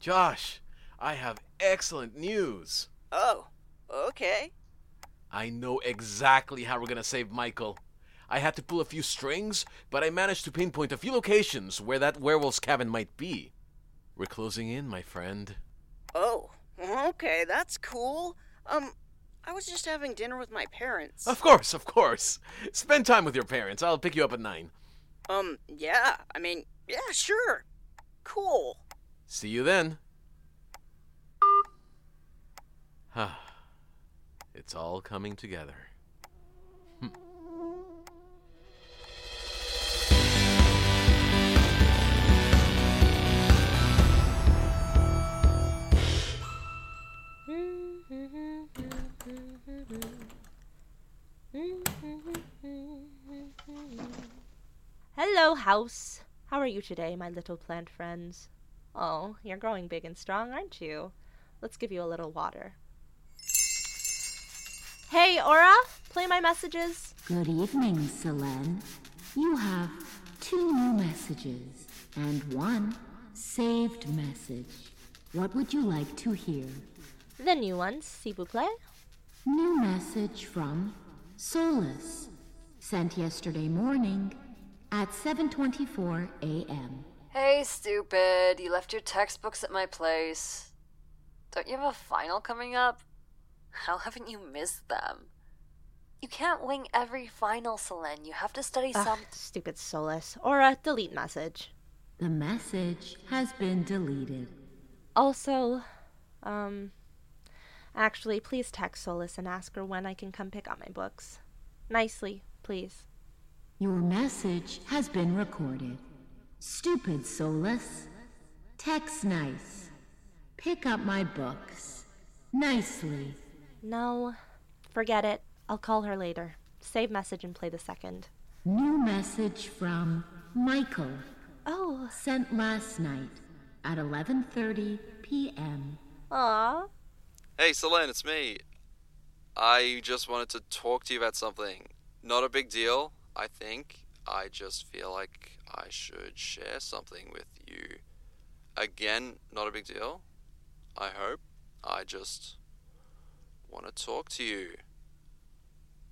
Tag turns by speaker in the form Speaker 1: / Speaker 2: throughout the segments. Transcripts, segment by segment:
Speaker 1: Josh, I have excellent news.
Speaker 2: Oh, okay.
Speaker 1: I know exactly how we're gonna save Michael. I had to pull a few strings, but I managed to pinpoint a few locations where that werewolf's cabin might be. We're closing in, my friend.
Speaker 2: Oh, okay, that's cool. Um, I was just having dinner with my parents.
Speaker 1: Of course, of course. Spend time with your parents. I'll pick you up at nine.
Speaker 2: Um, yeah, I mean, yeah, sure. Cool.
Speaker 1: See you then. it's all coming together.
Speaker 3: Hello, house. How are you today, my little plant friends? Oh, you're growing big and strong, aren't you? Let's give you a little water. Hey, Ora, play my messages.
Speaker 4: Good evening, Selene. You have two new messages and one saved message. What would you like to hear?
Speaker 3: The new ones, s'il vous plaît.
Speaker 4: New message from Solas, sent yesterday morning at 7:24 a.m.
Speaker 5: Hey, stupid. You left your textbooks at my place. Don't you have a final coming up? How haven't you missed them? You can't wing every final, Selene. You have to study
Speaker 3: Ugh,
Speaker 5: some.
Speaker 3: stupid Solas. Ora, delete message.
Speaker 4: The message has been deleted.
Speaker 3: Also, um, actually, please text Solas and ask her when I can come pick up my books. Nicely, please.
Speaker 4: Your message has been recorded. Stupid Solas. Text nice. Pick up my books. Nicely.
Speaker 3: No, forget it. I'll call her later. Save message and play the second.
Speaker 4: New message from Michael.
Speaker 3: Oh,
Speaker 4: Sent last night at 11:30 p.m.
Speaker 3: aw.
Speaker 6: Hey, Selene, it's me. I just wanted to talk to you about something. Not a big deal, I think. I just feel like I should share something with you. Again, not a big deal. I hope. I just want to talk to you.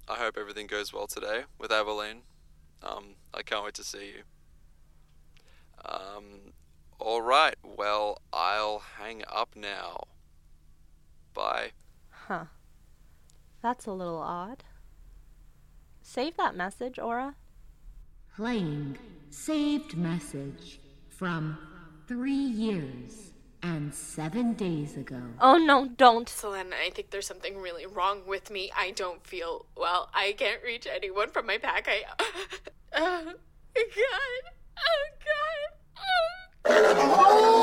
Speaker 6: I hope everything goes well today with Aveline. Um, I can't wait to see you. Um, alright, well, I'll hang up now. Bye.
Speaker 3: Huh. That's a little odd. Save that message, Ora.
Speaker 4: Playing saved message from three years and seven days ago.
Speaker 3: Oh no, don't.
Speaker 7: Selene, I think there's something really wrong with me. I don't feel well. I can't reach anyone from my pack. I. Oh, God. Oh, God. Oh.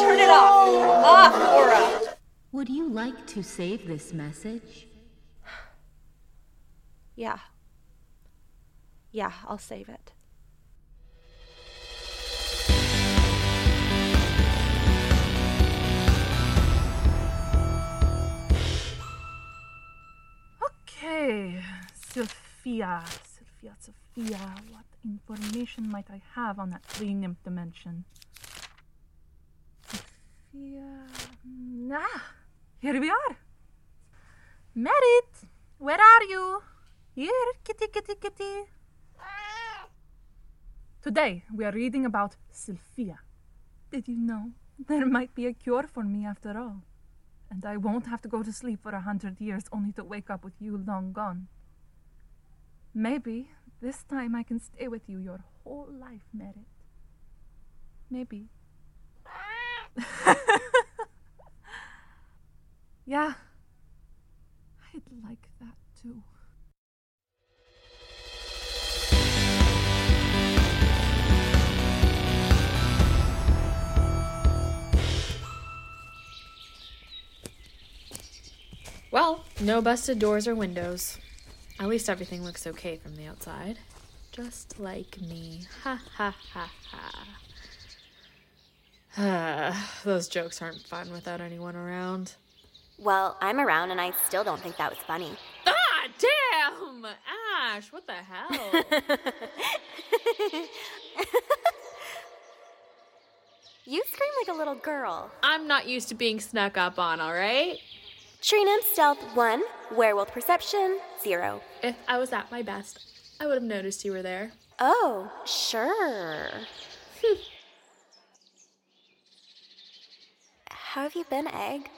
Speaker 3: Turn it off! Off, Ora!
Speaker 4: Would you like to save this message?
Speaker 3: Yeah. Yeah, I'll save it.
Speaker 8: Okay, Sophia, Sophia, Sophia, what information might I have on that three nymph dimension? Sophia. Ah, here we are. Merit, where are you? Here, kitty, kitty, kitty. Today we are reading about Sophia. Did you know there might be a cure for me after all? And I won't have to go to sleep for a hundred years only to wake up with you long gone. Maybe this time I can stay with you your whole life, Merit. Maybe. yeah. I'd like that too.
Speaker 9: Well, no busted doors or windows. At least everything looks okay from the outside. Just like me. Ha ha ha ha. Those jokes aren't fun without anyone around.
Speaker 10: Well, I'm around and I still don't think that was funny.
Speaker 9: Ah, damn! Ash, what the hell?
Speaker 10: you scream like a little girl.
Speaker 9: I'm not used to being snuck up on, alright?
Speaker 10: Trina stealth 1, werewolf perception 0.
Speaker 9: If I was at my best, I would have noticed you were there.
Speaker 10: Oh, sure. How have you been, Ag?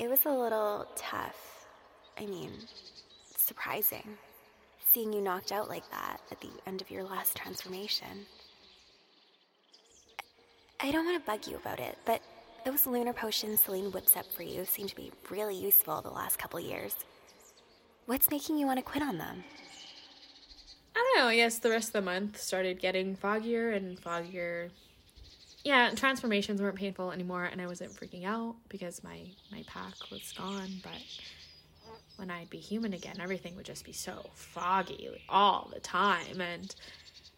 Speaker 10: It was a little tough. I mean, surprising. Seeing you knocked out like that at the end of your last transformation. I don't want to bug you about it, but those lunar potions Selene whips up for you seem to be really useful the last couple years. What's making you want to quit on them?
Speaker 9: I don't know. I guess the rest of the month started getting foggier and foggier. Yeah, transformations weren't painful anymore, and I wasn't freaking out because my my pack was gone. But when I'd be human again, everything would just be so foggy all the time, and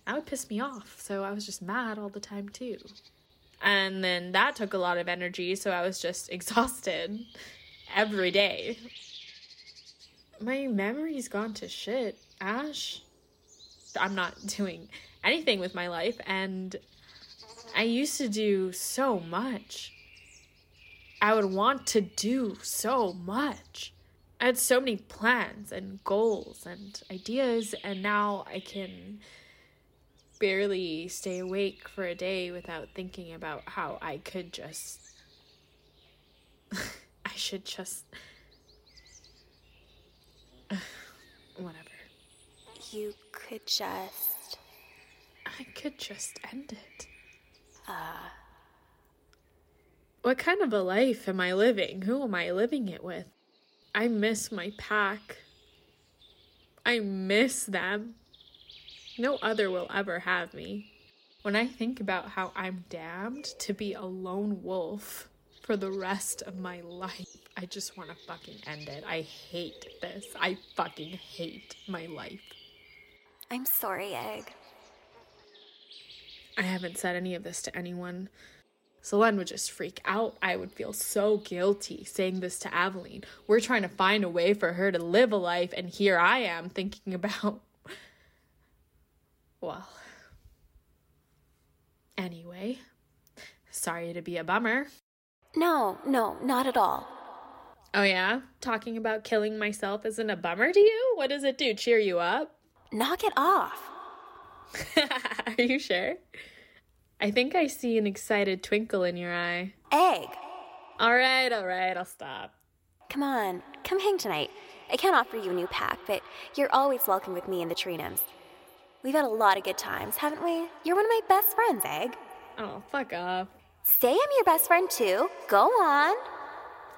Speaker 9: that would piss me off. So I was just mad all the time too. And then that took a lot of energy, so I was just exhausted every day. My memory's gone to shit, Ash. I'm not doing anything with my life, and I used to do so much. I would want to do so much. I had so many plans and goals and ideas, and now I can barely stay awake for a day without thinking about how I could just. I should just. Whatever.
Speaker 10: You could just.
Speaker 9: I could just end it.
Speaker 10: Uh.
Speaker 9: What kind of a life am I living? Who am I living it with? I miss my pack. I miss them. No other will ever have me. When I think about how I'm damned to be a lone wolf for the rest of my life, I just want to fucking end it. I hate this. I fucking hate my life.
Speaker 10: I'm sorry, Ag.
Speaker 9: I haven't said any of this to anyone. Selene would just freak out. I would feel so guilty saying this to Aveline. We're trying to find a way for her to live a life, and here I am thinking about. Well. Anyway, sorry to be a bummer.
Speaker 10: No, no, not at all.
Speaker 9: Oh, yeah? Talking about killing myself isn't a bummer to you? What does it do? Cheer you up?
Speaker 10: Knock it off.
Speaker 9: Are you sure? I think I see an excited twinkle in your eye.
Speaker 10: Ag.
Speaker 9: All right, all right, I'll stop.
Speaker 10: Come on, come hang tonight. I can't offer you a new pack, but you're always welcome with me and the Trinums. We've had a lot of good times, haven't we? You're one of my best friends, Ag.
Speaker 9: Oh, fuck off.
Speaker 10: Say I'm your best friend too. Go on.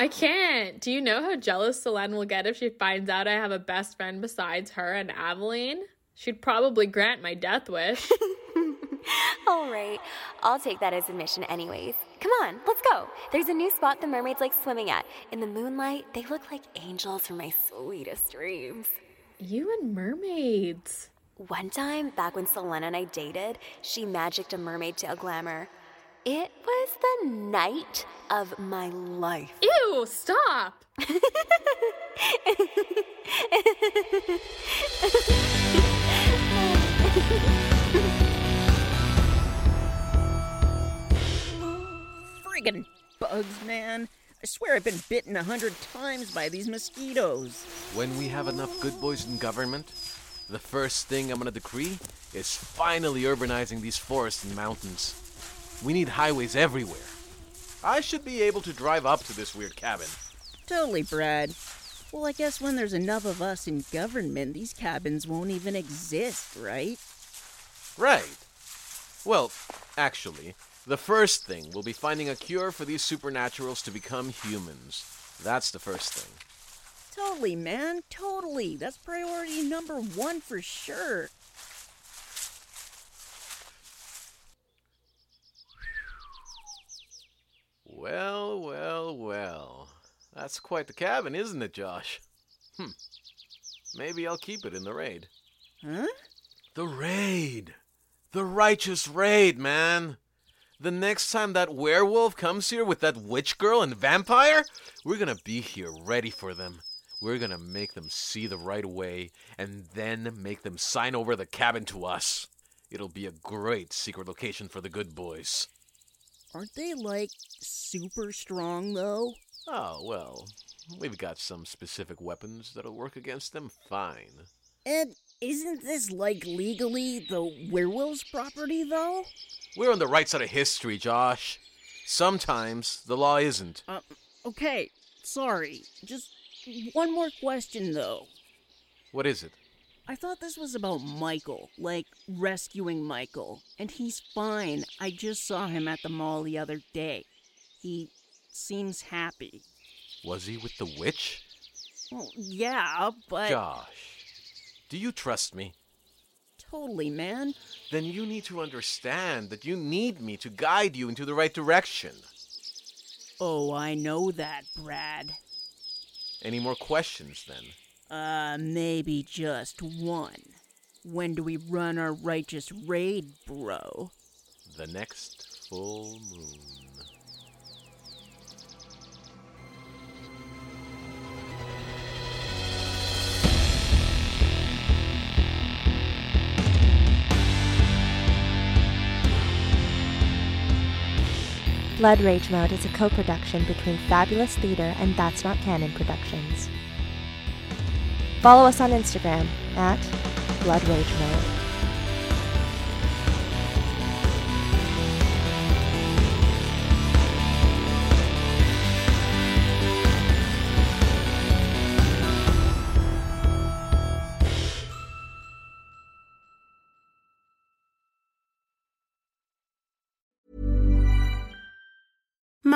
Speaker 9: I can't. Do you know how jealous Selene will get if she finds out I have a best friend besides her and Aveline? She'd probably grant my death wish.
Speaker 10: All right, I'll take that as admission, anyways. Come on, let's go. There's a new spot the mermaids like swimming at. In the moonlight, they look like angels from my sweetest dreams.
Speaker 9: You and mermaids.
Speaker 10: One time, back when Selene and I dated, she magicked a mermaid tail glamour. It was the night of my life.
Speaker 9: Ew, stop!
Speaker 2: Friggin' bugs, man. I swear I've been bitten a hundred times by these mosquitoes.
Speaker 1: When we have enough good boys in government, the first thing I'm gonna decree is finally urbanizing these forests and mountains. We need highways everywhere. I should be able to drive up to this weird cabin.
Speaker 2: Totally, Brad. Well, I guess when there's enough of us in government, these cabins won't even exist, right?
Speaker 1: Right. Well, actually, the first thing will be finding a cure for these supernaturals to become humans. That's the first thing.
Speaker 2: Totally, man. Totally. That's priority number one for sure.
Speaker 1: Well, well, well. That's quite the cabin, isn't it, Josh? Hmm. Maybe I'll keep it in the raid.
Speaker 2: Huh?
Speaker 1: The raid! The righteous raid, man! The next time that werewolf comes here with that witch girl and vampire, we're gonna be here ready for them. We're gonna make them see the right way and then make them sign over the cabin to us. It'll be a great secret location for the good boys.
Speaker 2: Aren't they, like, super strong, though?
Speaker 1: Oh, well, we've got some specific weapons that'll work against them fine.
Speaker 2: And isn't this, like, legally the werewolf's property, though?
Speaker 1: We're on the right side of history, Josh. Sometimes the law isn't.
Speaker 2: Uh, okay, sorry. Just one more question, though.
Speaker 1: What is it?
Speaker 2: I thought this was about Michael, like rescuing Michael. And he's fine. I just saw him at the mall the other day. He seems happy.
Speaker 1: Was he with the witch?
Speaker 2: Well, yeah, but.
Speaker 1: Josh, do you trust me?
Speaker 2: Totally, man.
Speaker 1: Then you need to understand that you need me to guide you into the right direction.
Speaker 2: Oh, I know that, Brad.
Speaker 1: Any more questions then?
Speaker 2: Uh, maybe just one. When do we run our righteous raid, bro?
Speaker 1: The next full moon.
Speaker 3: Blood Rage Mode is a co production between Fabulist Theatre and That's Not Canon Productions. Follow us on Instagram at Blood Rage Mode.